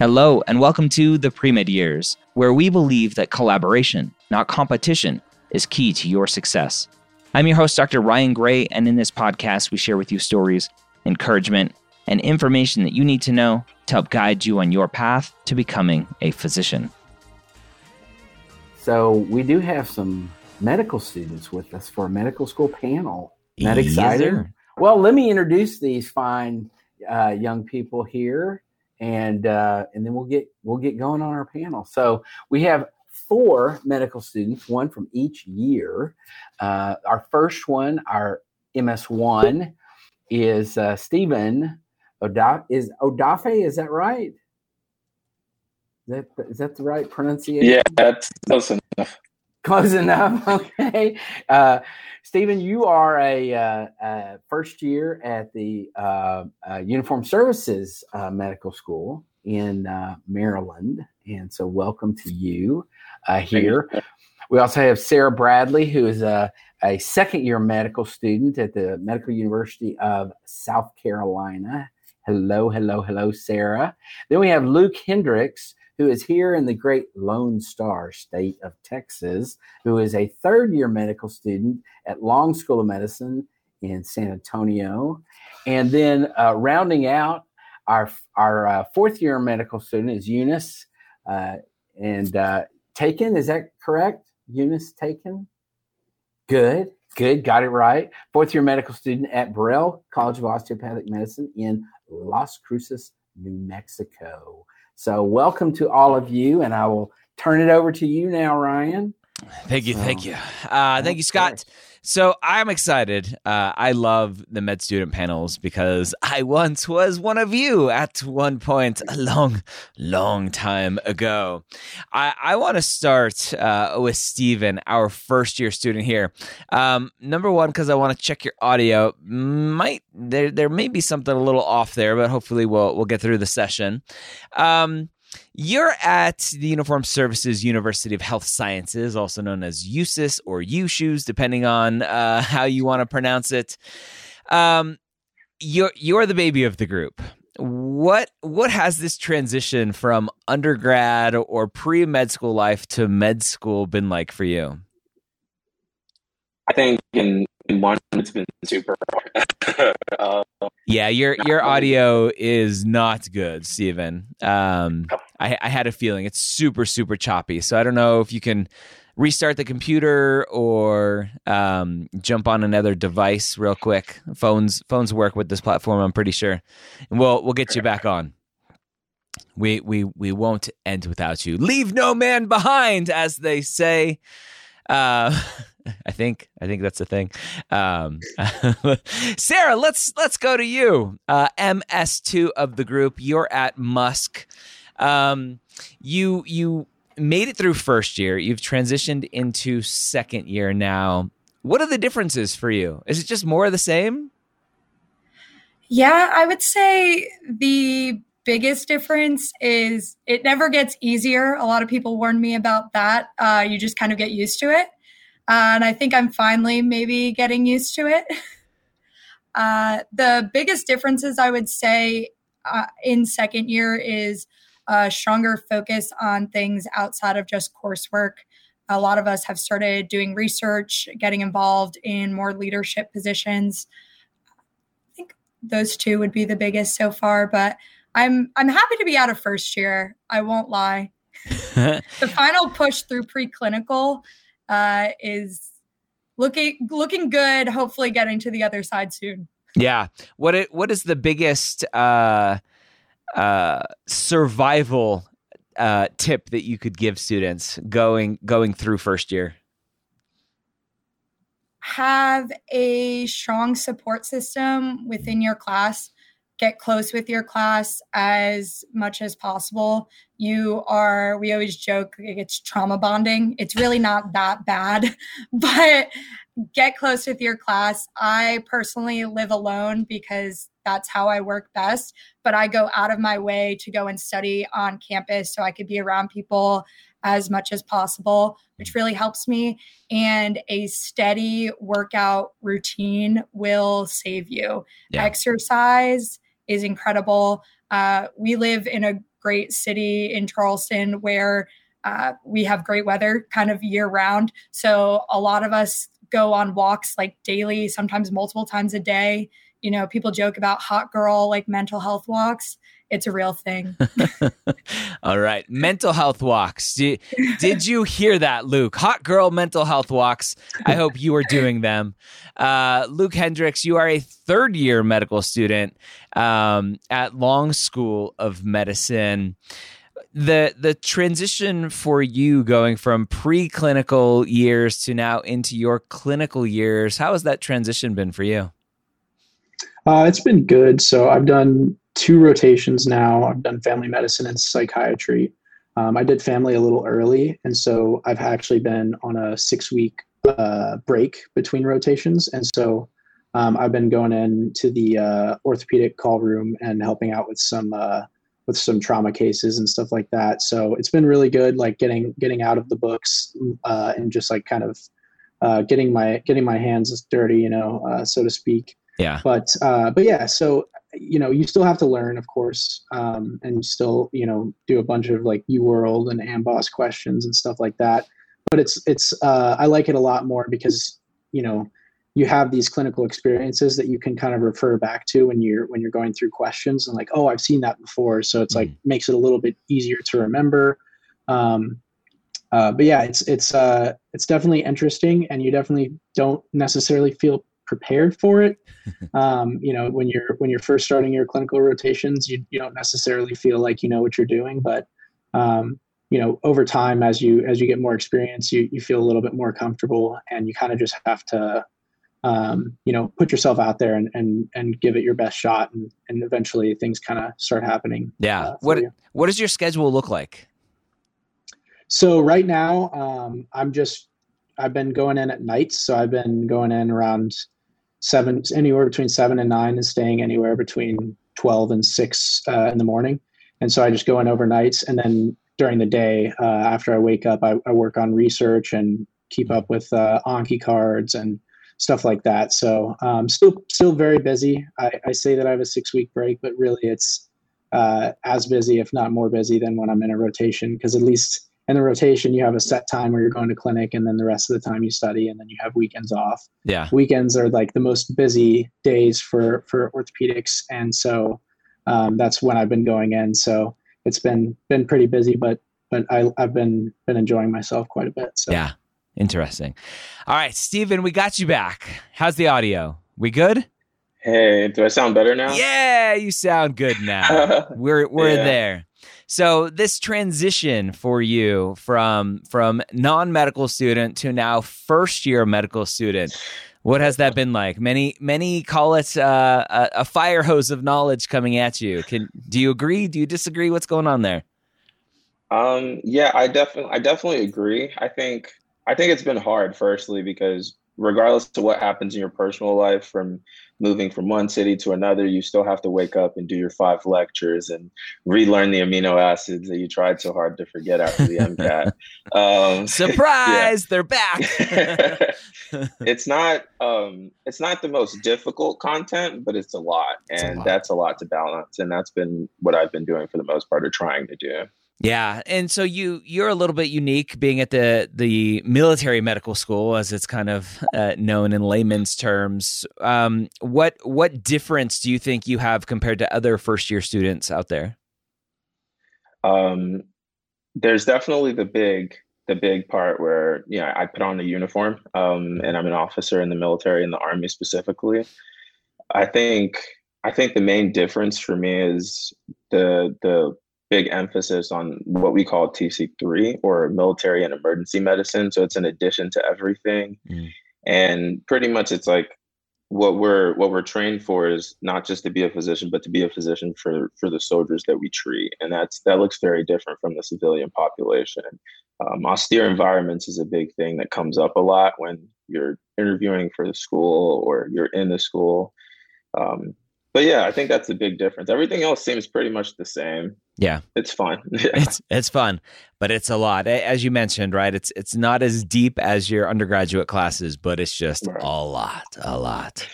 Hello, and welcome to the Pre-Med Years, where we believe that collaboration, not competition, is key to your success. I'm your host, Dr. Ryan Gray, and in this podcast, we share with you stories, encouragement, and information that you need to know to help guide you on your path to becoming a physician. So, we do have some medical students with us for a medical school panel. Isn't that exciting? Yes, well, let me introduce these fine uh, young people here and uh, and then we'll get we'll get going on our panel. So we have four medical students, one from each year. Uh, our first one, our MS one, is uh, Stephen Oda- is Odafe. Is that right? Is that is that the right pronunciation? Yeah, that's enough. Close enough. Okay. Uh, Stephen, you are a, uh, a, first year at the uh, uh Uniform Services uh, Medical School in uh, Maryland. And so, welcome to you here. We also have Sarah Bradley, who is a, a second year medical student at the Medical University of South Carolina. Hello, hello, hello, Sarah. Then we have Luke Hendrix, who is here in the great Lone Star state of Texas, who is a third year medical student at Long School of Medicine in San Antonio. And then uh, rounding out our, our uh, fourth year medical student is Yunus uh, and uh, Tekin. Is that correct? Yunus Tekin? Good, good, got it right. Fourth year medical student at Burrell College of Osteopathic Medicine in Las Cruces, New Mexico. So, welcome to all of you, and I will turn it over to you now, Ryan. Thank you, so, thank you, uh, thank you, Scott. So I'm excited. Uh, I love the med student panels because I once was one of you at one point a long, long time ago. I, I want to start uh, with Stephen, our first year student here. Um, number one, because I want to check your audio. Might there there may be something a little off there, but hopefully we'll we'll get through the session. Um, you're at the Uniform Services University of Health Sciences, also known as USIS or UShoes, depending on uh, how you want to pronounce it. Um, you're you're the baby of the group. What what has this transition from undergrad or pre med school life to med school been like for you? I think in, in one it's been super uh, yeah, your your audio is not good, Stephen. Um, I, I had a feeling it's super super choppy. So I don't know if you can restart the computer or um, jump on another device real quick. Phones phones work with this platform, I'm pretty sure. And we'll we'll get you back on. We we we won't end without you. Leave no man behind, as they say. Uh, I think I think that's the thing. Um, Sarah, let's let's go to you. Uh, MS two of the group. You're at MUSC. Um, you you made it through first year. You've transitioned into second year now. What are the differences for you? Is it just more of the same? Yeah, I would say the biggest difference is it never gets easier. A lot of people warn me about that. Uh, you just kind of get used to it. Uh, and I think I'm finally maybe getting used to it. Uh, the biggest differences I would say uh, in second year is a stronger focus on things outside of just coursework. A lot of us have started doing research, getting involved in more leadership positions. I think those two would be the biggest so far, but I'm I'm happy to be out of first year. I won't lie. the final push through preclinical uh, is looking looking good. Hopefully, getting to the other side soon. Yeah. What it what is the biggest uh, uh, survival uh, tip that you could give students going going through first year? Have a strong support system within your class. Get close with your class as much as possible. You are, we always joke, it's trauma bonding. It's really not that bad, but get close with your class. I personally live alone because that's how I work best, but I go out of my way to go and study on campus so I could be around people as much as possible, which really helps me. And a steady workout routine will save you. Yeah. Exercise is incredible. Uh, we live in a great city in Charleston where uh, we have great weather kind of year round. So a lot of us go on walks like daily, sometimes multiple times a day. You know, people joke about hot girl like mental health walks. It's a real thing. All right. Mental health walks. Did, did you hear that, Luke? Hot girl mental health walks. I hope you are doing them. Uh, Luke Hendrix, you are a third year medical student um, at Long School of Medicine the the transition for you going from preclinical years to now into your clinical years how has that transition been for you uh, it's been good so i've done two rotations now i've done family medicine and psychiatry um, i did family a little early and so i've actually been on a six week uh, break between rotations and so um, i've been going into the uh, orthopedic call room and helping out with some uh, with some trauma cases and stuff like that. So it's been really good, like getting getting out of the books uh, and just like kind of uh, getting my getting my hands dirty, you know, uh, so to speak. Yeah. But uh, but yeah, so you know, you still have to learn, of course, um, and still you know do a bunch of like UWorld and AMBOSS questions and stuff like that. But it's it's uh, I like it a lot more because you know you have these clinical experiences that you can kind of refer back to when you're when you're going through questions and like oh i've seen that before so it's mm-hmm. like makes it a little bit easier to remember um, uh, but yeah it's it's uh, it's definitely interesting and you definitely don't necessarily feel prepared for it um, you know when you're when you're first starting your clinical rotations you, you don't necessarily feel like you know what you're doing but um, you know over time as you as you get more experience you, you feel a little bit more comfortable and you kind of just have to um, you know, put yourself out there and and and give it your best shot, and and eventually things kind of start happening. Yeah. Uh, what you. what does your schedule look like? So right now, um, I'm just I've been going in at nights, so I've been going in around seven, anywhere between seven and nine, and staying anywhere between twelve and six uh, in the morning. And so I just go in overnights, and then during the day, uh, after I wake up, I, I, work on research and keep up with uh, Anki cards and stuff like that. So um, still still very busy. I, I, say that I have a six week break, but really it's uh, as busy, if not more busy, than when I'm in a rotation. Because at least in the rotation, you have a set time where you're going to clinic, and then the rest of the time you study, and then you have weekends off. Yeah, weekends are like the most busy days for for orthopedics, and so um, that's when I've been going in. So it's been been pretty busy, but but I, I've been been enjoying myself quite a bit. So yeah, Interesting. All right, Stephen, we got you back. How's the audio? We good? Hey, do I sound better now? Yeah, you sound good now. we're we're yeah. there. So this transition for you from from non-medical student to now first year medical student, what has that been like? Many many call it uh, a, a fire hose of knowledge coming at you. Can do you agree? Do you disagree? What's going on there? Um, yeah, I definitely I definitely agree. I think I think it's been hard, firstly, because regardless of what happens in your personal life, from moving from one city to another, you still have to wake up and do your five lectures and relearn the amino acids that you tried so hard to forget after the MCAT. Um, Surprise! They're back. it's not um, it's not the most difficult content, but it's a lot, and a lot. that's a lot to balance. And that's been what I've been doing for the most part, or trying to do. Yeah, and so you you're a little bit unique being at the the military medical school, as it's kind of uh, known in layman's terms. Um, what what difference do you think you have compared to other first year students out there? Um, there's definitely the big the big part where you know I put on a uniform um, and I'm an officer in the military in the army specifically. I think I think the main difference for me is the the big emphasis on what we call TC3 or military and emergency medicine. So it's an addition to everything. Mm. And pretty much it's like what we're what we're trained for is not just to be a physician, but to be a physician for for the soldiers that we treat. And that's that looks very different from the civilian population. Um, austere environments is a big thing that comes up a lot when you're interviewing for the school or you're in the school. Um, but yeah, I think that's a big difference. Everything else seems pretty much the same. Yeah, it's fun. It's it's fun, but it's a lot. As you mentioned, right? It's it's not as deep as your undergraduate classes, but it's just right. a lot, a lot.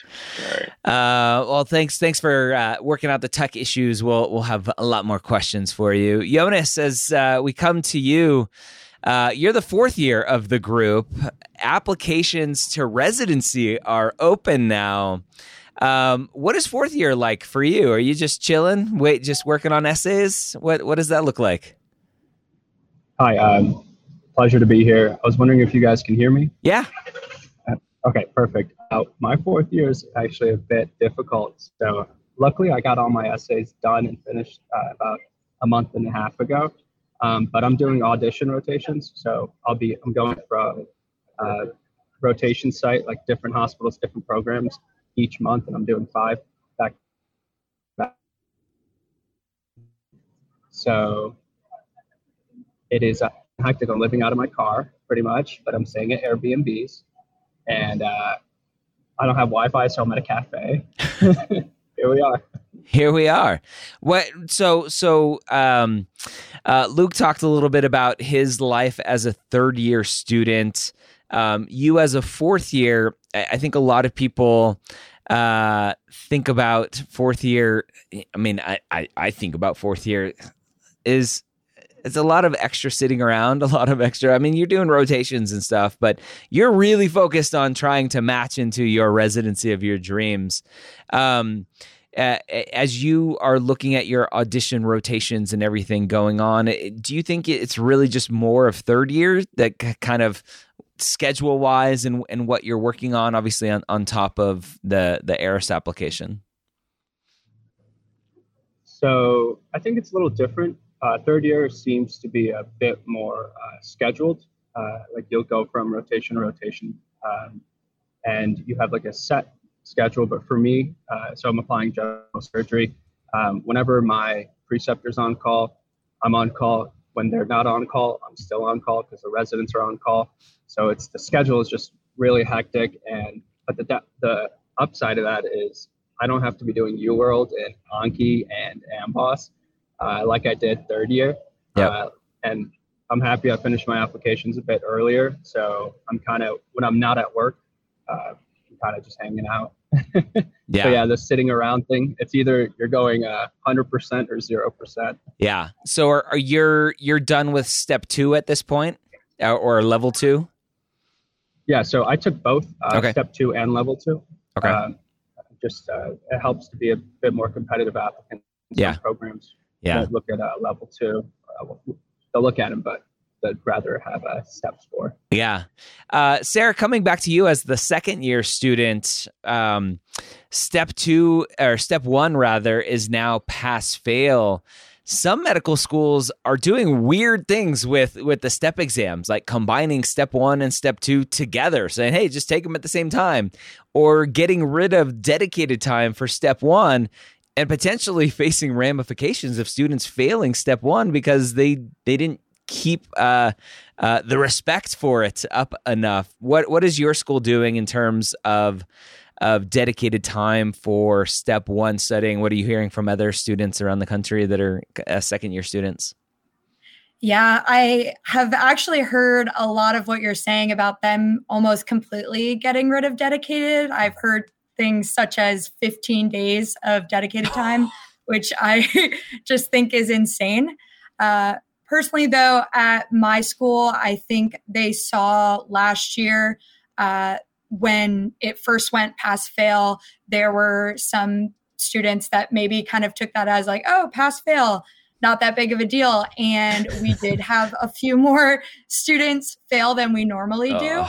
Right. Uh, well, thanks thanks for uh, working out the tech issues. We'll we'll have a lot more questions for you, Yunus. As uh, we come to you. Uh, you're the fourth year of the group. Applications to residency are open now. Um, what is fourth year like for you? Are you just chilling, wait, just working on essays? What What does that look like? Hi, um, pleasure to be here. I was wondering if you guys can hear me. Yeah. Uh, okay, perfect. Uh, my fourth year is actually a bit difficult. So luckily, I got all my essays done and finished uh, about a month and a half ago. Um, but I'm doing audition rotations, so I'll be I'm going from uh, rotation site like different hospitals, different programs each month, and I'm doing five back. back. So it is uh, hectic. I'm living out of my car pretty much, but I'm staying at Airbnbs, and uh, I don't have Wi-Fi, so I'm at a cafe. Here we are. Here we are. What? So so um, uh, Luke talked a little bit about his life as a third year student. Um, you as a fourth year, I think a lot of people uh, think about fourth year. I mean, I, I, I think about fourth year is it's a lot of extra sitting around, a lot of extra. I mean, you're doing rotations and stuff, but you're really focused on trying to match into your residency of your dreams. Um, uh, as you are looking at your audition rotations and everything going on, do you think it's really just more of third year that kind of schedule wise and and what you're working on obviously on, on top of the the ERAS application? So i think it's a little different. Uh, third year seems to be a bit more uh, scheduled. Uh, like you'll go from rotation to rotation um, and you have like a set schedule. But for me uh, so i'm applying general surgery. Um, whenever my preceptor's on call i'm on call. When they're not on call, I'm still on call because the residents are on call. So it's the schedule is just really hectic. And but the the upside of that is I don't have to be doing UWorld and Anki and Amboss uh, like I did third year. Yeah. Uh, and I'm happy I finished my applications a bit earlier. So I'm kind of when I'm not at work, uh, I'm kind of just hanging out. yeah. So yeah, the sitting around thing, it's either you're going a hundred percent or zero percent. Yeah. So are, are you you're done with step two at this point, or, uh, or level two? Yeah. So I took both uh, okay. step two and level two. Okay. Um, just uh, it helps to be a bit more competitive applicant. Yeah. Programs. Yeah. Look at uh, level two. Uh, they'll look at them, but they'd rather have a step four. Yeah. Uh, Sarah, coming back to you as the second year student, um, step two or step one rather is now pass fail. Some medical schools are doing weird things with with the step exams, like combining step one and step two together, saying, "Hey, just take them at the same time," or getting rid of dedicated time for step one and potentially facing ramifications of students failing step one because they they didn't keep uh, uh, the respect for it up enough. What what is your school doing in terms of of dedicated time for step one studying? What are you hearing from other students around the country that are uh, second year students? Yeah, I have actually heard a lot of what you're saying about them almost completely getting rid of dedicated. I've heard things such as 15 days of dedicated time, which I just think is insane. Uh, personally, though, at my school, I think they saw last year uh, when it first went pass fail, there were some students that maybe kind of took that as like, oh, pass fail, not that big of a deal. And we did have a few more students fail than we normally do.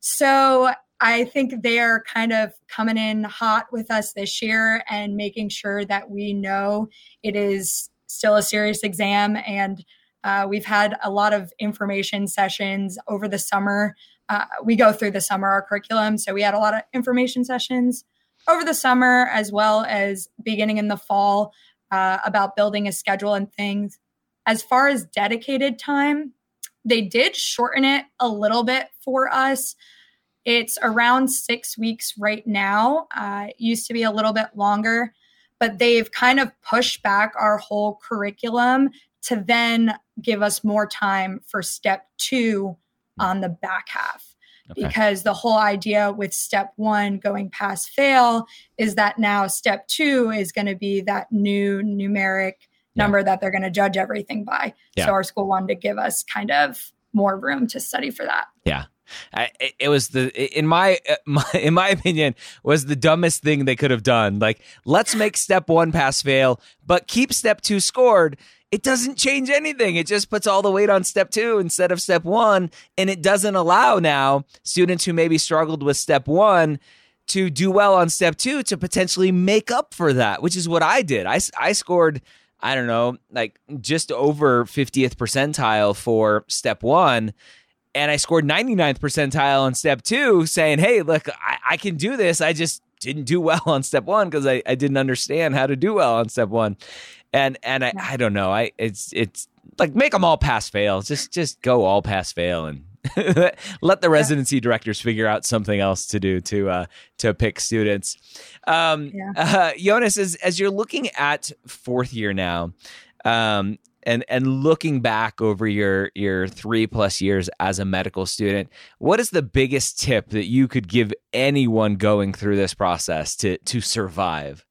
So I think they're kind of coming in hot with us this year and making sure that we know it is still a serious exam. And uh, we've had a lot of information sessions over the summer. Uh, we go through the summer our curriculum, so we had a lot of information sessions over the summer as well as beginning in the fall uh, about building a schedule and things. As far as dedicated time, they did shorten it a little bit for us. It's around six weeks right now. Uh, used to be a little bit longer, but they've kind of pushed back our whole curriculum to then give us more time for step two on the back half. Okay. Because the whole idea with step one going past fail is that now step two is going to be that new numeric yeah. number that they're going to judge everything by. Yeah. So our school wanted to give us kind of more room to study for that. Yeah. I, it was the in my, uh, my in my opinion was the dumbest thing they could have done. Like, let's make step one pass fail, but keep step two scored. It doesn't change anything. It just puts all the weight on step two instead of step one, and it doesn't allow now students who maybe struggled with step one to do well on step two to potentially make up for that, which is what I did. I I scored. I don't know, like just over 50th percentile for step one and I scored 99th percentile on step two, saying, Hey, look, I, I can do this. I just didn't do well on step one because I, I didn't understand how to do well on step one. And and I, I don't know. I it's it's like make them all pass fail. Just just go all pass fail and let the residency directors figure out something else to do to uh, to pick students. Um, yeah. uh, Yunus, as as you're looking at fourth year now, um, and and looking back over your your three plus years as a medical student what is the biggest tip that you could give anyone going through this process to to survive?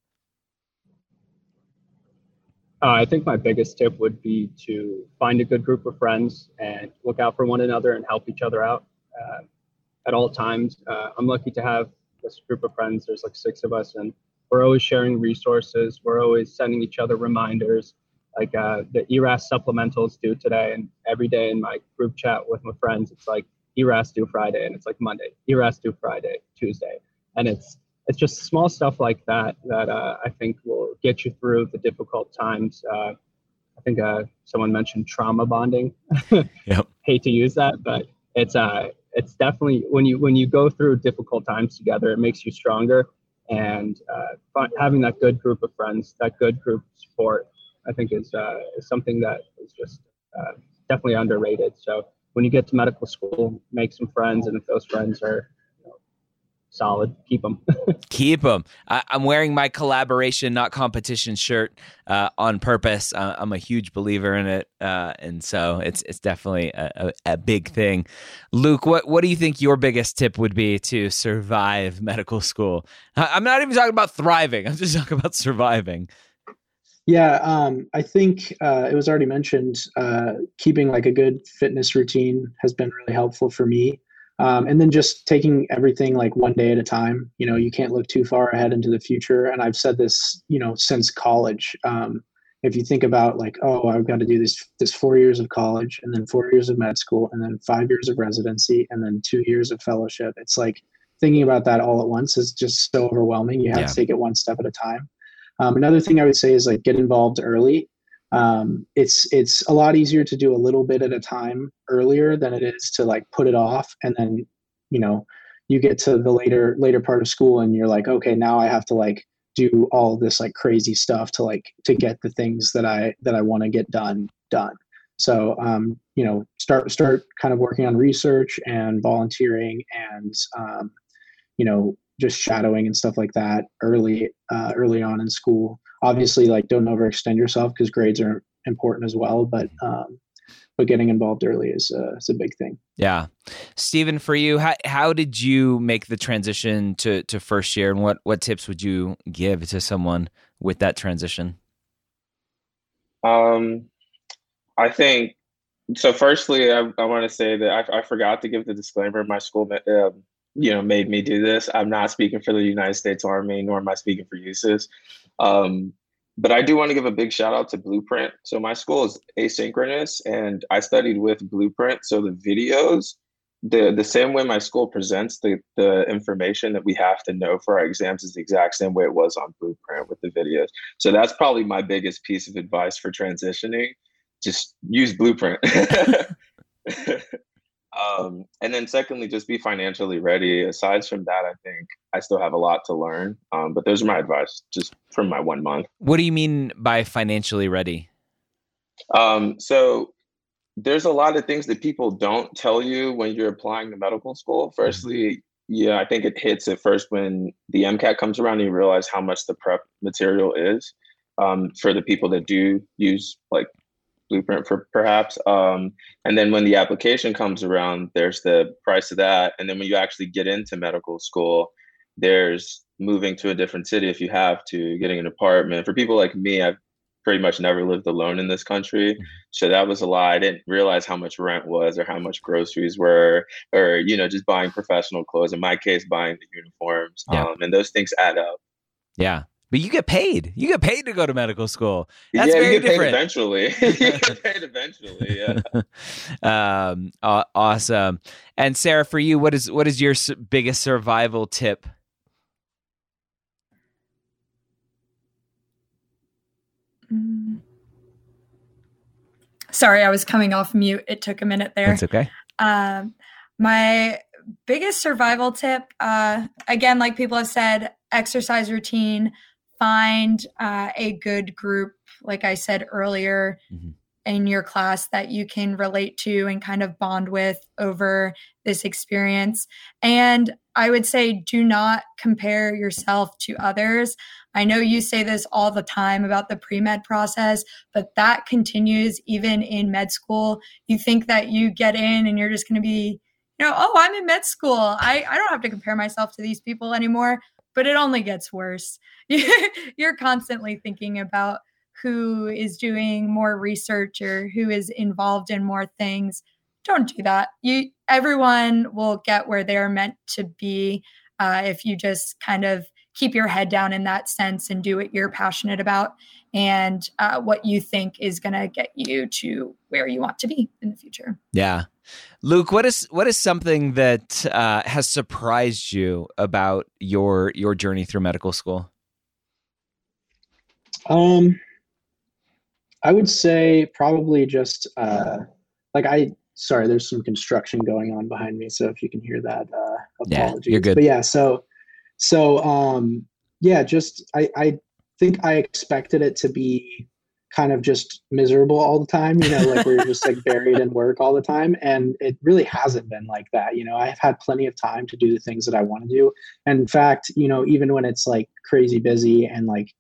Uh, i think my biggest tip would be to find a good group of friends and look out for one another and help each other out uh, at all times. Uh, i'm lucky to have this group of friends. There's like six of us and we're always sharing resources. We're always sending each other reminders like uh, the ERAS supplementals due today, and every day in my group chat with my friends, it's like ERAS due Friday, and it's like Monday, ERAS due Friday, Tuesday, and it's it's just small stuff like that that uh, I think will get you through the difficult times. Uh, I think uh, someone mentioned trauma bonding. yep. Hate to use that, but it's uh it's definitely when you when you go through difficult times together, it makes you stronger. And uh, having that good group of friends, that good group support, I think is uh, is something that is just uh, definitely underrated. So when you get to medical school, make some friends, and if those friends are solid. Keep them. Keep them. I, am wearing my collaboration, not competition shirt uh, on purpose. I'm a huge believer in it, uh, and so it's it's definitely a, a, a, big thing. Luke, what what do you think your biggest tip would be to survive medical school? I'm not even talking about thriving. I'm just talking about surviving. Yeah, um, I think uh, it was already mentioned. Uh, keeping like a good fitness routine has been really helpful for me, um, and then just taking everything like one day at a time. You know, you can't look too far ahead into the future. And I've said this, you know, since college. Um, if you think about like, oh, I've got to do this this four years of college, and then four years of med school, and then five years of residency, and then two years of fellowship. It's like thinking about that all at once is just so overwhelming. You have yeah. to take it one step at a time. Um, another thing I would say is like get involved early. Um, it's it's a lot easier to do a little bit at a time earlier than it is to like put it off and then you know you get to the later later part of school and you're like okay now I have to like do all this like crazy stuff to like to get the things that I that I want to get done done. So um, you know start start kind of working on research and volunteering and um, you know just shadowing and stuff like that early uh, early on in school. Obviously, like don't overextend yourself because grades are important as well. But um, but getting involved early is uh, is a big thing. Yeah, Stephen, for you, how how did you make the transition to to first year, and what what tips would you give to someone with that transition? Um, I think so. Firstly, I, I want to say that I, I, forgot to give the disclaimer. My school, um, you know, made me do this. I'm not speaking for the United States Army, nor am I speaking for USUHS. Um, but I do want to give a big shout out to Blueprint. So my school is asynchronous, and I studied with Blueprint. So the videos the the same way my school presents the the information that we have to know for our exams is the exact same way it was on blueprint with the videos so that's probably my biggest piece of advice for transitioning just use blueprint um, and then secondly just be financially ready aside from that i think i still have a lot to learn um, but those are my advice just from my one month what do you mean by financially ready um, so there's a lot of things that people don't tell you when you're applying to medical school. Mm-hmm. Firstly, yeah, I think it hits at first when the MCAT comes around and you realize how much the prep material is um, for the people that do use like Blueprint for perhaps. Um, and then when the application comes around, there's the price of that. And then when you actually get into medical school, there's moving to a different city if you have to, getting an apartment. For people like me, I've pretty much never lived alone in this country. Mm-hmm. So that was a lot. I didn't realize how much rent was or how much groceries were, or, you know, just buying professional clothes. In my case, buying the uniforms. Yeah. Um, and those things add up. Yeah. But you get paid. You get paid to go to medical school. That's yeah, very you get different. paid eventually. you get paid eventually. Yeah. um, awesome. And Sarah, for you, what is what is your biggest survival tip Mm. Sorry, I was coming off mute. It took a minute there. That's okay. Um, my biggest survival tip, uh, again, like people have said, exercise routine, find uh, a good group, like I said earlier, mm-hmm. in your class that you can relate to and kind of bond with over this experience. And I would say do not compare yourself to others. I know you say this all the time about the pre med process, but that continues even in med school. You think that you get in and you're just going to be, you know, oh, I'm in med school. I, I don't have to compare myself to these people anymore, but it only gets worse. you're constantly thinking about who is doing more research or who is involved in more things don't do that you everyone will get where they're meant to be uh, if you just kind of keep your head down in that sense and do what you're passionate about and uh, what you think is going to get you to where you want to be in the future. Yeah. Luke, what is what is something that uh, has surprised you about your your journey through medical school? Um, I would say probably just uh, like I. Sorry, there's some construction going on behind me, so if you can hear that, uh, apologies. Yeah, you're good. But yeah, so so um, yeah, just I, I think I expected it to be kind of just miserable all the time, you know, like you're just like buried in work all the time. And it really hasn't been like that. You know, I've had plenty of time to do the things that I want to do. And in fact, you know, even when it's like crazy busy and like,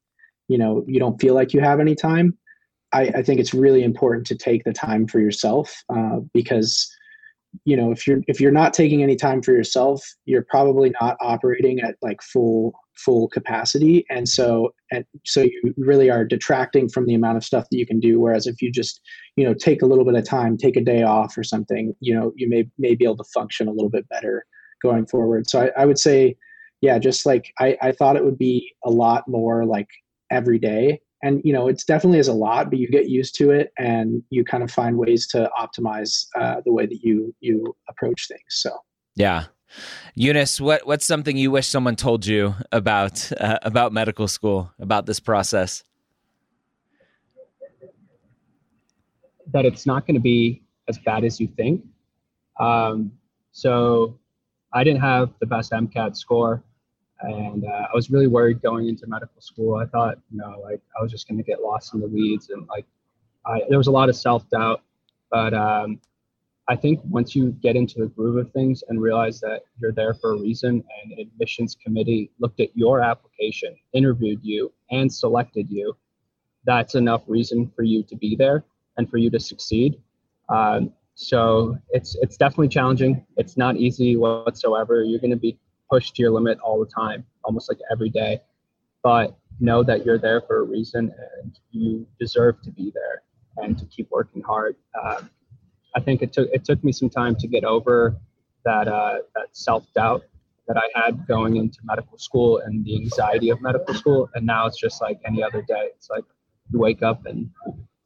you know, you don't feel like you have any time, I, I think it's really important to take the time for yourself uh, because you know if you're if you're not taking any time for yourself you're probably not operating at like full full capacity. And so and so you really are detracting from the amount of stuff that you can do. Whereas if you just you know take a little bit of time take a day off or something you know you may may be able to function a little bit better going forward. So i, I would say yeah just like I, I thought it would be a lot more like every day and you know it's definitely is a lot but you get used to it and you kind of find ways to optimize uh, the way that you you approach things so. Yeah. Yunus what what's something you wish someone told you about uh, about medical school about this process? That it's not going to be as bad as you think. Um, so i didn't have the best mcat score and uh, I was really worried going into medical school. I thought, you know, like I was just going to get lost in the weeds, and like I, there was a lot of self doubt. But um, I think once you get into the groove of things and realize that you're there for a reason, and admissions committee looked at your application, interviewed you, and selected you, that's enough reason for you to be there and for you to succeed. Um, so it's it's definitely challenging. It's not easy whatsoever. You're going to be push to your limit all the time, almost like every day. But know that you're there for a reason and you deserve to be there. and to keep working hard. Uh, I think it took it took me some time to get over that uh, that self doubt that I had going into medical school and the anxiety of medical school, and now it's just like any other day. It's like you wake up and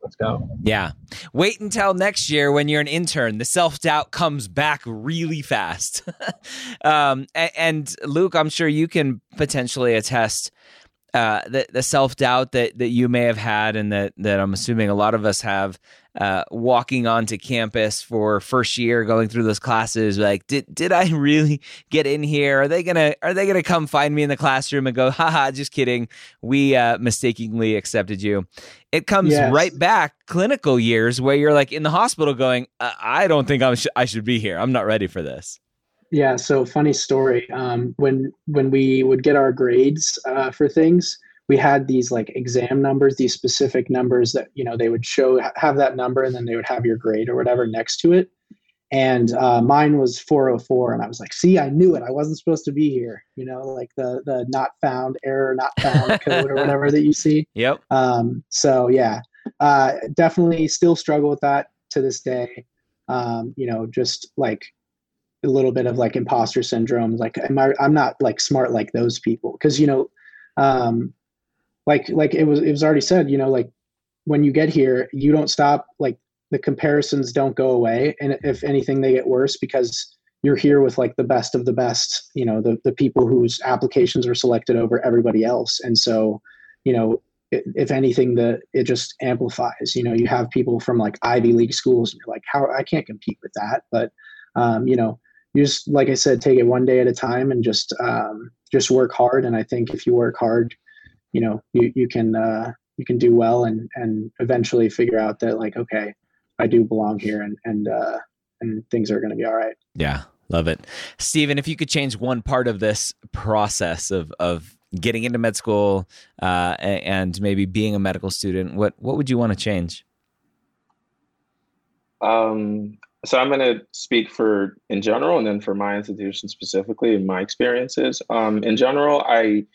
let's go. Yeah. Wait until next year when you're an intern. The self doubt comes back really fast. um, and, and, Luke, I'm sure you can potentially attest uh, the the self doubt that that you may have had, and that that I'm assuming a lot of us have. Uh, walking onto campus for first year, going through those classes, like, did did I really get in here? Are they gonna Are they gonna come find me in the classroom and go, haha, just kidding, we uh, mistakenly accepted you? It comes yes. right back clinical years where you're like in the hospital, going, I don't think I'm sh- I should be here. I'm not ready for this. Yeah. So funny story. Um, when when we would get our grades uh, for things, we had these like exam numbers, these specific numbers that you know they would show have that number, and then they would have your grade or whatever next to it. And uh, mine was 404, and I was like, "See, I knew it. I wasn't supposed to be here." You know, like the the not found error, not found code, or whatever that you see. Yep. Um, so yeah, uh, definitely still struggle with that to this day. Um, you know, just like a little bit of like imposter syndrome like am I, i'm not like smart like those people because you know um like like it was it was already said you know like when you get here you don't stop like the comparisons don't go away. And if anything they get worse because you're here with like the best of the best you know the, the people whose applications are selected over everybody else. And so you know if anything the it just amplifies. You know you have people from like ivy league schools and you're like how i can't compete with that. But um, you know you just like I said, take it one day at a time and just um, just work hard. And I think if you work hard, you know, you you can uh, you can do well and and eventually figure out that like okay, I do belong here and and uh, and things are going to be all right. Yeah, love it, Stephen. If you could change one part of this process of of getting into med school uh, and maybe being a medical student, what what would you want to change? Um, so I'm going to speak for in general, and then for my institution specifically, and my experiences. Um, in general, I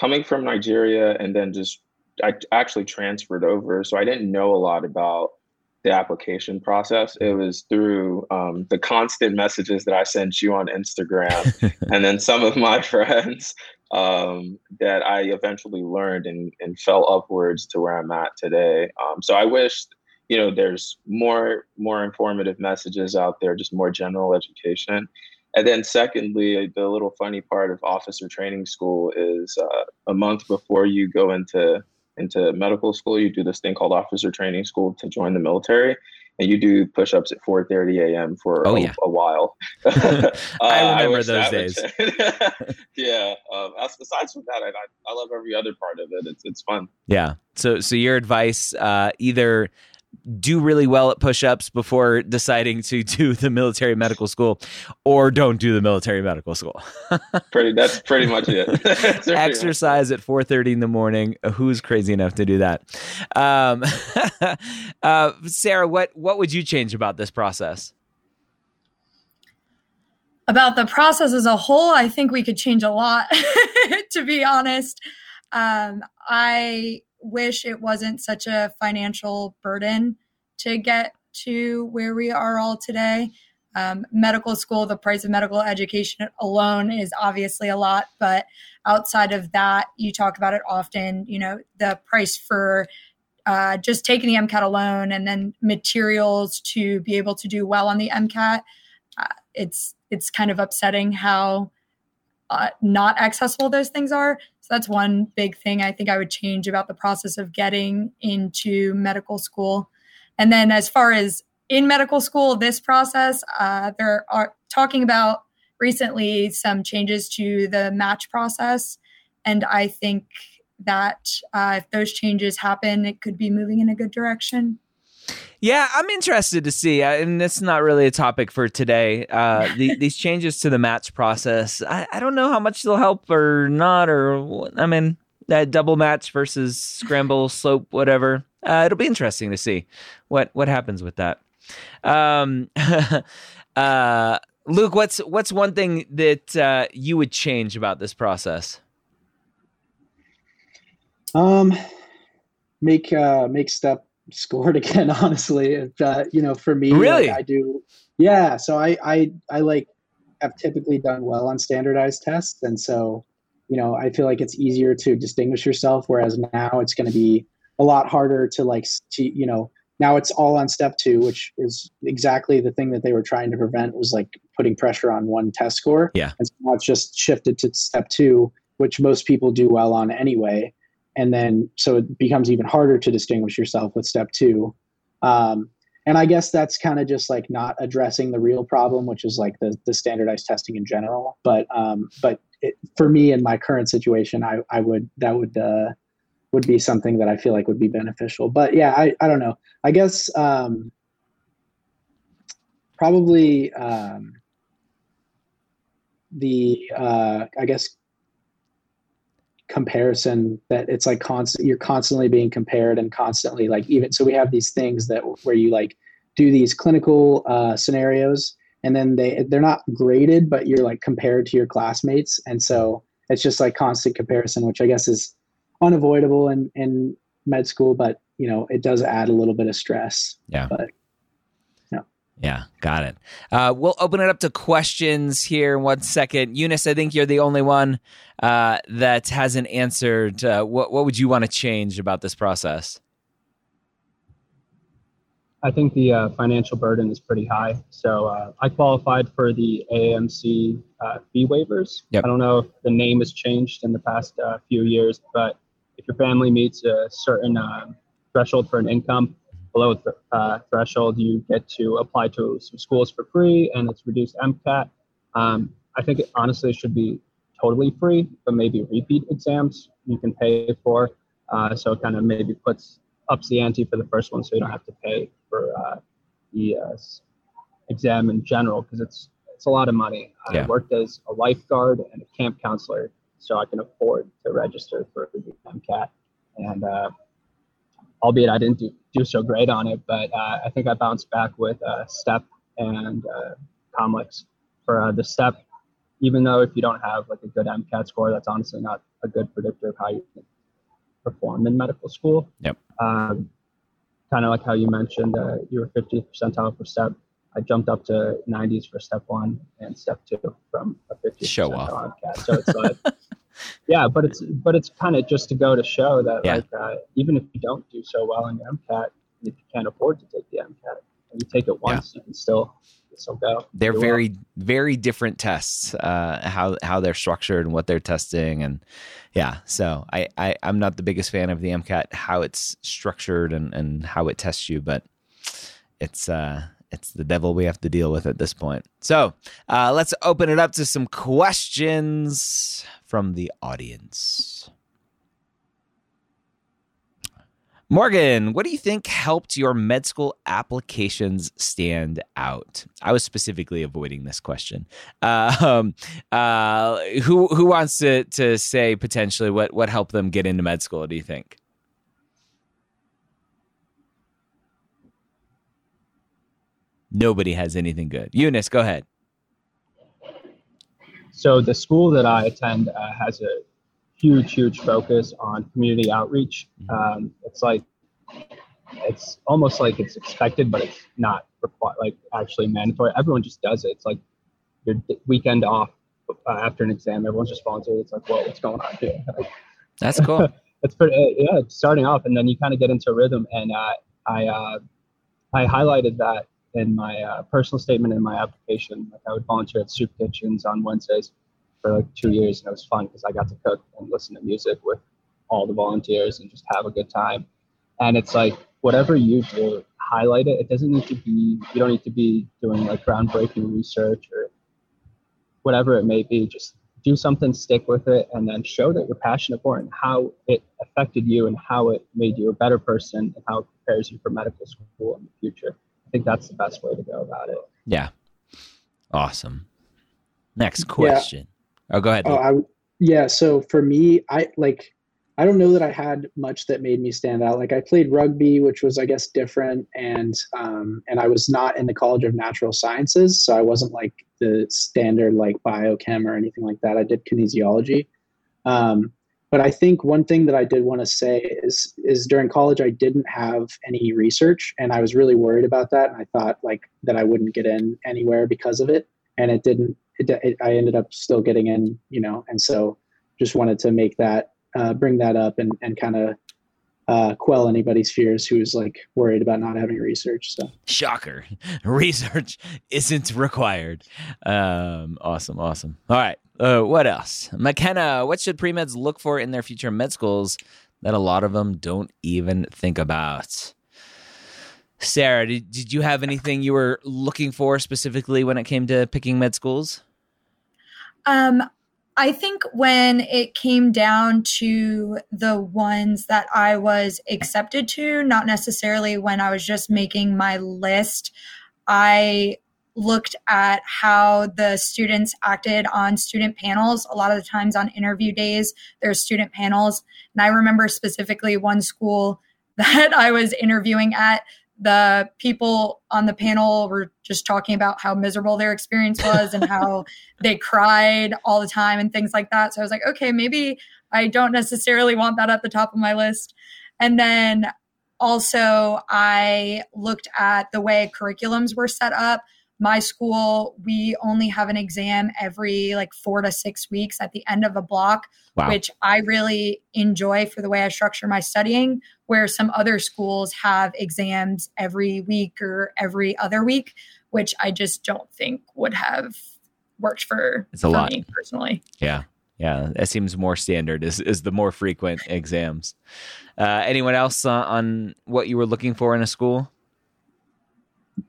coming from Nigeria, and then just I actually transferred over, so I didn't know a lot about the application process. It was through um, the constant messages that I sent you on Instagram, and then some of my friends um, that I eventually learned and, and fell upwards to where I'm at today. Um, so I wish you know there's more more informative messages out there just more general education and then secondly the little funny part of officer training school is uh, a month before you go into into medical school you do this thing called officer training school to join the military and you do push-ups at 4:30 a.m. for oh, a, yeah. a while. uh, I remember I those days. yeah. Um, aside from that, I, I love every other part of it. It's it's fun. Yeah. So so your advice, uh, either do really well at push-ups before deciding to do the military medical school or don't do the military medical school. Pretty that's pretty much it. Exercise at 4.30 in the morning. Who's crazy enough to do that? Um, uh, sarah what what would you change about this process? About the process as a whole i think we could change a lot to be honest. Um, i wish it wasn't such a financial burden to get to where we are all today. Um, medical school, the price of medical education alone is obviously a lot, but outside of that, you talk about it often. You know, the price for uh, just taking the MCAT alone and then materials to be able to do well on the MCAT. Uh, it's it's kind of upsetting how uh, not accessible those things are. That's one big thing I think I would change about the process of getting into medical school. And then as far as in medical school, this process, uh, there are talking about recently some changes to the match process. And I think that uh, if those changes happen, it could be moving in a good direction. Yeah, I'm interested to see, uh, and it's not really a topic for today. Uh, the, these changes to the match process, I, I, don't know how much they'll help or not, or I mean, that double match versus scramble slope, whatever. Uh, it'll be interesting to see what what happens with that. Um, uh, Luke, what's what's one thing that uh, you would change about this process? Um, make uh, make step scored again. Honestly, if, uh, you know, for me, really, like, I do. Yeah, so I I I like have typically done well on standardized tests, and so you know I feel like it's easier to distinguish yourself. Whereas now it's going to be a lot harder to like to you know now it's all on step two, which is exactly the thing that they were trying to prevent was like putting pressure on one test score. Yeah, and so now it's just shifted to step two, which most people do well on anyway and then so it becomes even harder to distinguish yourself with step two. Um, and i guess that's kind of just like not addressing the real problem which is like the, the standardized testing in general. But um, but it, for me in my current situation i, I would that would uh, would be something that i feel like would be beneficial. But yeah i, I don't know. I guess um, probably um, the uh, i guess comparison that it's like constant you're constantly being compared and constantly like even so we have these things that where you like do these clinical uh, scenarios and then they they're not graded but you're like compared to your classmates. And so it's just like constant comparison which i guess is unavoidable in in med school but you know it does add a little bit of stress. Yeah. But yeah, got it. Uh, we'll open it up to questions here in one second. Yunus, I think you're the only one uh, that hasn't answered. Uh, what what would you want to change about this process? I think the uh, financial burden is pretty high. So uh, I qualified for the AAMC uh, fee waivers. Yep. I don't know if the name has changed in the past few years, but if your family meets a certain threshold for an income, below the uh, threshold, you get to apply to some schools for free, and it's reduced MCAT. Um, I think it, honestly it should be totally free, but maybe repeat exams you can pay for. Uh, so it kind of maybe puts ups the ante for the first one, so you don't have to pay for uh, the uh, exam in general because it's it's a lot of money. Yeah. I worked as a lifeguard and a camp counselor, so I can afford to register for the MCAT. And uh, albeit I didn't do, do so great on it, but uh, I think I bounced back with uh, STEP and uh, COMLEX for uh, the STEP. Even though if you don't have like a good MCAT score, that's honestly not a good predictor of how you perform in medical school. Yep. Um, kind of like how you mentioned, uh, you were 50th percentile for STEP. I jumped up to 90s for step one and step two from a 50 Show percentile off. MCAT. So it's like yeah, but it's but it's kind of just to go to show that Yeah. like uh, even if you don't do so well in your MCAT, if you can't afford to take the MCAT, and you take it once, you can still you can still go. They're do well. very very different tests. Uh, how how they're structured and what they're testing, and yeah. So I, I I'm not the biggest fan of the MCAT how it's structured and and how it tests you, but it's uh it's the devil we have to deal with at this point. So uh, let's open it up to some questions from the audience. Morgan, what do you think helped your med school applications stand out? I was specifically avoiding this question. Uh, um, uh, who who wants to to say potentially what what helped them get into med school? Do you think? Nobody has anything good. Yunus, go ahead. So the school that I attend uh, has a huge, huge focus on community outreach. Um, it's like it's almost like it's expected, but it's not required, like actually mandatory. Everyone just does it. It's like your weekend off uh, after an exam. Everyone's just volunteering. It's like, whoa, what's going on here? That's cool. it's pretty uh, yeah starting off and then you kind of get into a rhythm and uh, i uh, i highlighted that in my uh, personal statement in my application like i would volunteer at soup kitchens on wednesdays for like two years and it was fun because i got to cook and listen to music with all the volunteers and just have a good time. And it's like whatever you do highlight it. It doesn't need to be you don't need to be doing like groundbreaking research or whatever it may be. Just do something, stick with it, and then show that you're passionate for it and how it affected you and how it made you a better person and how it prepares you for medical school in the future. I think that's the best way to go about it. Yeah. Awesome. Next question. Oh, go ahead. Oh, I yeah. So for me, I like. I don't know that I had much that made me stand out. Like I played rugby, which was I guess different, and um, and I was not in the College of Natural Sciences, so I wasn't like the standard like biochem or anything like that. I did kinesiology, um, but I think one thing that I did want to say is is during college I didn't have any research, and I was really worried about that, and I thought like that I wouldn't get in anywhere because of it, and it didn't. It, it, I ended up still getting in, you know, and so just wanted to make that uh, bring that up and and kind of uh, quell anybody's fears who's like worried about not having research. So shocker, research isn't required. Um, awesome, awesome. All right, uh, what else, McKenna? What should pre meds look for in their future med schools that a lot of them don't even think about? Sarah, did, did you have anything you were looking for specifically when it came to picking med schools? Um, I think when it came down to the ones that I was accepted to, not necessarily when I was just making my list, I looked at how the students acted on student panels. A lot of the times on interview days, there's student panels. And I remember specifically one school that I was interviewing at the people on the panel were just talking about how miserable their experience was and how they cried all the time and things like that. So I was like, okay, maybe I don't necessarily want that at the top of my list. And then also, I looked at the way curriculums were set up my school we only have an exam every like four to six weeks at the end of a block wow. which i really enjoy for the way i structure my studying where some other schools have exams every week or every other week which i just don't think would have worked for, it's a for lot. me personally. Yeah. Yeah. That seems more standard is, is the more frequent exams. Uh, anyone else uh, on what you were looking for in a school?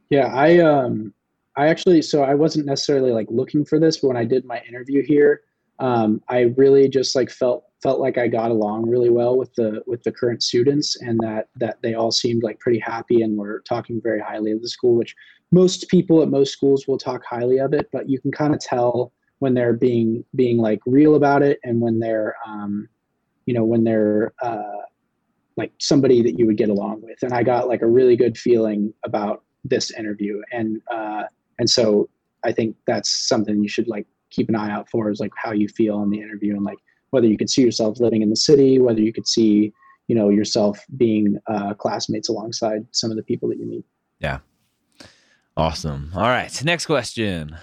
Yeah i um I actually, so I wasn't necessarily like looking for this, but when I did my interview here, um, I really just like felt felt like I got along really well with the with the current students, and that that they all seemed like pretty happy and were talking very highly of the school. Which most people at most schools will talk highly of it, but you can kind of tell when they're being being like real about it, and when they're um, you know when they're uh, like somebody that you would get along with. And I got like a really good feeling about this interview, and uh, and so I think that's something you should like keep an eye out for is like how you feel in the interview and like whether you could see yourself living in the city, whether you could see, you know, yourself being uh, classmates alongside some of the people that you meet. Yeah. Awesome. All right. Next question.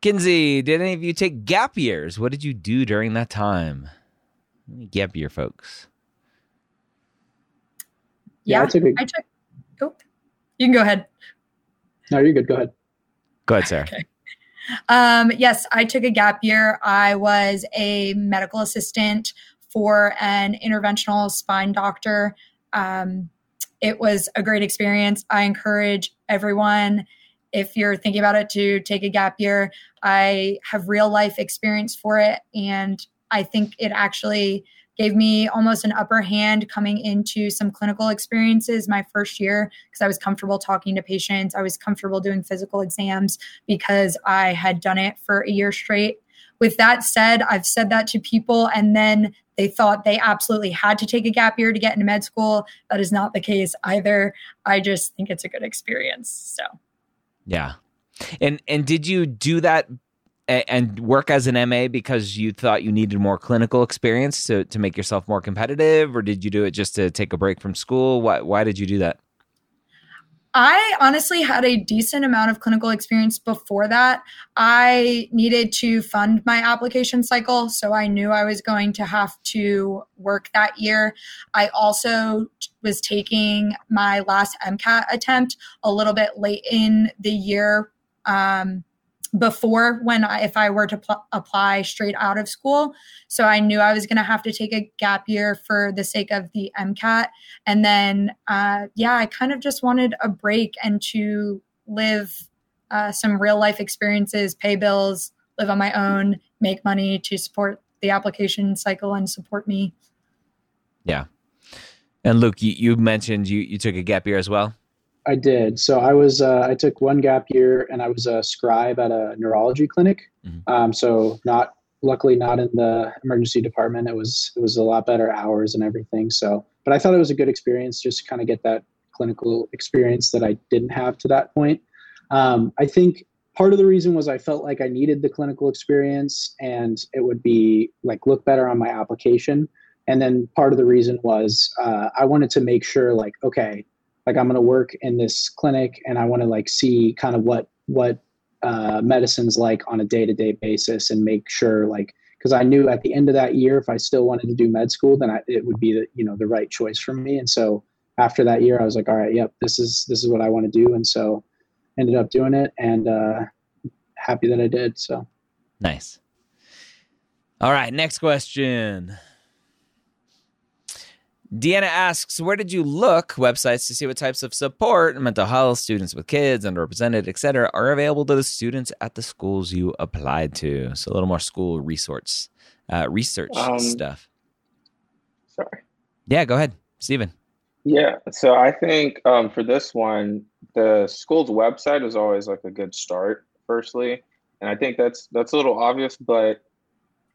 Kinsey, did any of you take gap years? What did you do during that time? Any gap year folks? Yeah, yeah I took. A, I took. Oh, you can go ahead. No, you're good. Go ahead. Go ahead, Sarah. Okay. Um, yes, I took a gap year. I was a medical assistant for an interventional spine doctor. Um, it was a great experience. I encourage everyone, if you're thinking about it, to take a gap year. I have real life experience for it, and I think it actually gave me almost an upper hand coming into some clinical experiences my first year because I was comfortable talking to patients. I was comfortable doing physical exams because I had done it for a year straight. With that said, I've said that to people and then they thought they absolutely had to take a gap year to get into med school. That is not the case either. I just think it's a good experience. So, yeah. And and did you do that and work as an MA because you thought you needed more clinical experience to, to make yourself more competitive, or did you do it just to take a break from school? Why, why did you do that? I honestly had a decent amount of clinical experience before that. I needed to fund my application cycle, so I knew I was going to have to work that year. I also was taking my last MCAT attempt a little bit late in the year. Um, before when I, if I were to pl- apply straight out of school. So I knew I was going to have to take a gap year for the sake of the MCAT. And then, uh, yeah, I kind of just wanted a break and to live uh, some real life experiences, pay bills, live on my own, make money to support the application cycle and support me. Yeah. And Luke, you, you mentioned you, you took a gap year as well. I did. So I was uh, I took one gap year and I was a scribe at a neurology clinic. Mm-hmm. Um, so not luckily not in the emergency department. It was it was a lot better hours and everything. So, but I thought it was a good experience just to kind of get that clinical experience that I didn't have to that point. Um, I think part of the reason was I felt like I needed the clinical experience and it would be like look better on my application. And then part of the reason was uh, I wanted to make sure like, okay, like I'm going to work in this clinic and I want to like see kind of what, what uh, medicine's like on a day to day basis and make sure like, because I knew at the end of that year, if I still wanted to do med school, then I, it would be the, you know, the right choice for me. And so after that year, I was like, all right, yep, this is, this is what I want to do. And so ended up doing it and uh, happy that I did. So nice. All right, next question. Deanna asks, where did you look websites to see what types of support, mental health, students with kids, underrepresented, etc., are available to the students at the schools you applied to? So a little more school resource, uh, research um, stuff. Sorry. Yeah, go ahead, Stephen. Yeah, so I think um, for this one, the school's website is always like a good start. Firstly, and I think that's that's a little obvious, but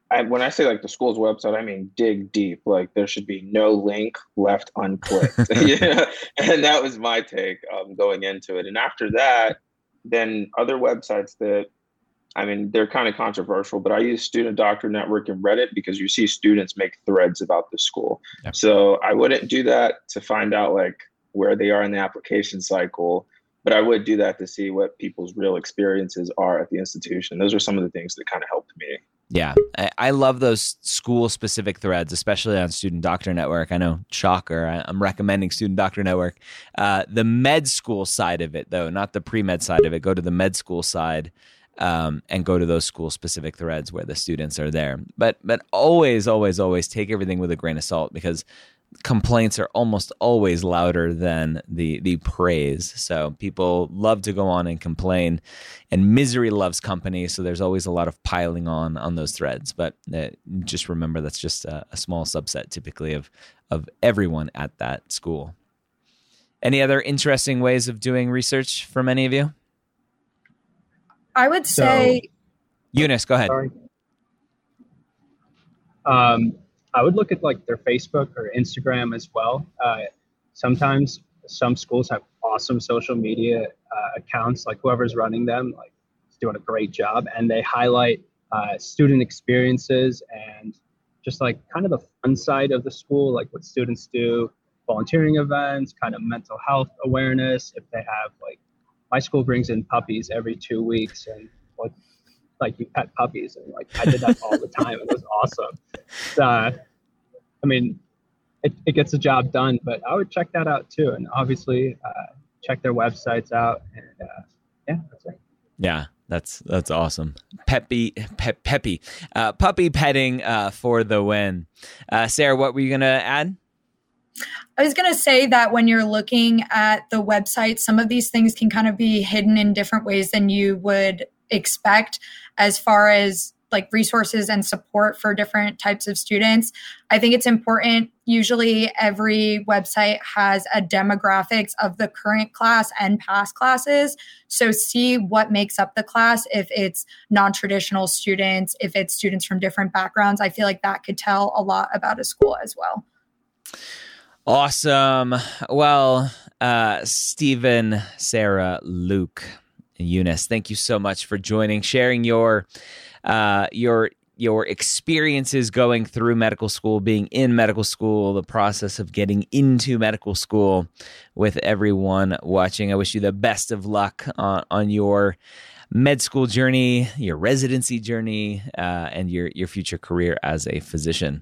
I, when I say like the school's website, I mean dig deep. Like there should be no link left unclicked. yeah, and that was my take um, going into it. And after that, then other websites that I mean, they're kind of controversial, but I use Student Doctor Network and Reddit because you see students make threads about the school. Yep. So I wouldn't do that to find out like where they are in the application cycle, but I would do that to see what people's real experiences are at the institution. Those are some of the things that kind of helped me. Yeah, I, love those school specific threads, especially on Student Doctor Network. I know, shocker, I, am recommending Student Doctor Network. Uh, the med school side of it, though, not the pre med side of it, go to the med school side um, and go to those school specific threads where the students are there. But but always, always, always take everything with a grain of salt because complaints are almost always louder than the the praise. So people love to go on and complain, and misery loves company. So there's always a lot of piling on on those threads. But uh, just remember that's just a, a small subset, typically of of everyone at that school. Any other interesting ways of doing research from any of you? I would say. So, Yunus, go ahead. Sorry. Um, I would look at like their Facebook or Instagram as well. Uh, sometimes some schools have awesome social media uh, accounts, like whoever's running them, like is doing a great job, and they highlight uh, student experiences and just like kind of the fun side of the school, like what students do, volunteering events, kind of mental health awareness. If they have like my school brings in puppies every two weeks and like like you pet puppies and like I did that all the time. It was awesome. Uh, I mean, it, it gets the job done, but I would check that out too. And obviously uh, check their websites out. And uh, yeah, that's it. Yeah, that's that's awesome. Peppy, pe- peppy, uh, puppy petting uh, for the win. Uh, Sarah, what were you gonna add? I was going to say that when you're looking at the website, some of these things can kind of be hidden in different ways than you would expect as far as like resources and support for different types of students. I think it's important. Usually, every website has a demographics of the current class and past classes. So, see what makes up the class. If it's non traditional students, if it's students from different backgrounds, I feel like that could tell a lot about a school as well. Awesome. Well, uh, Stephen, Sarah, Luke, Yunus, thank you so much for joining, sharing your uh, your your experiences going through medical school, being in medical school, the process of getting into medical school with everyone watching. I wish you the best of luck on, on your med school journey, your residency journey, uh, and your your future career as a physician.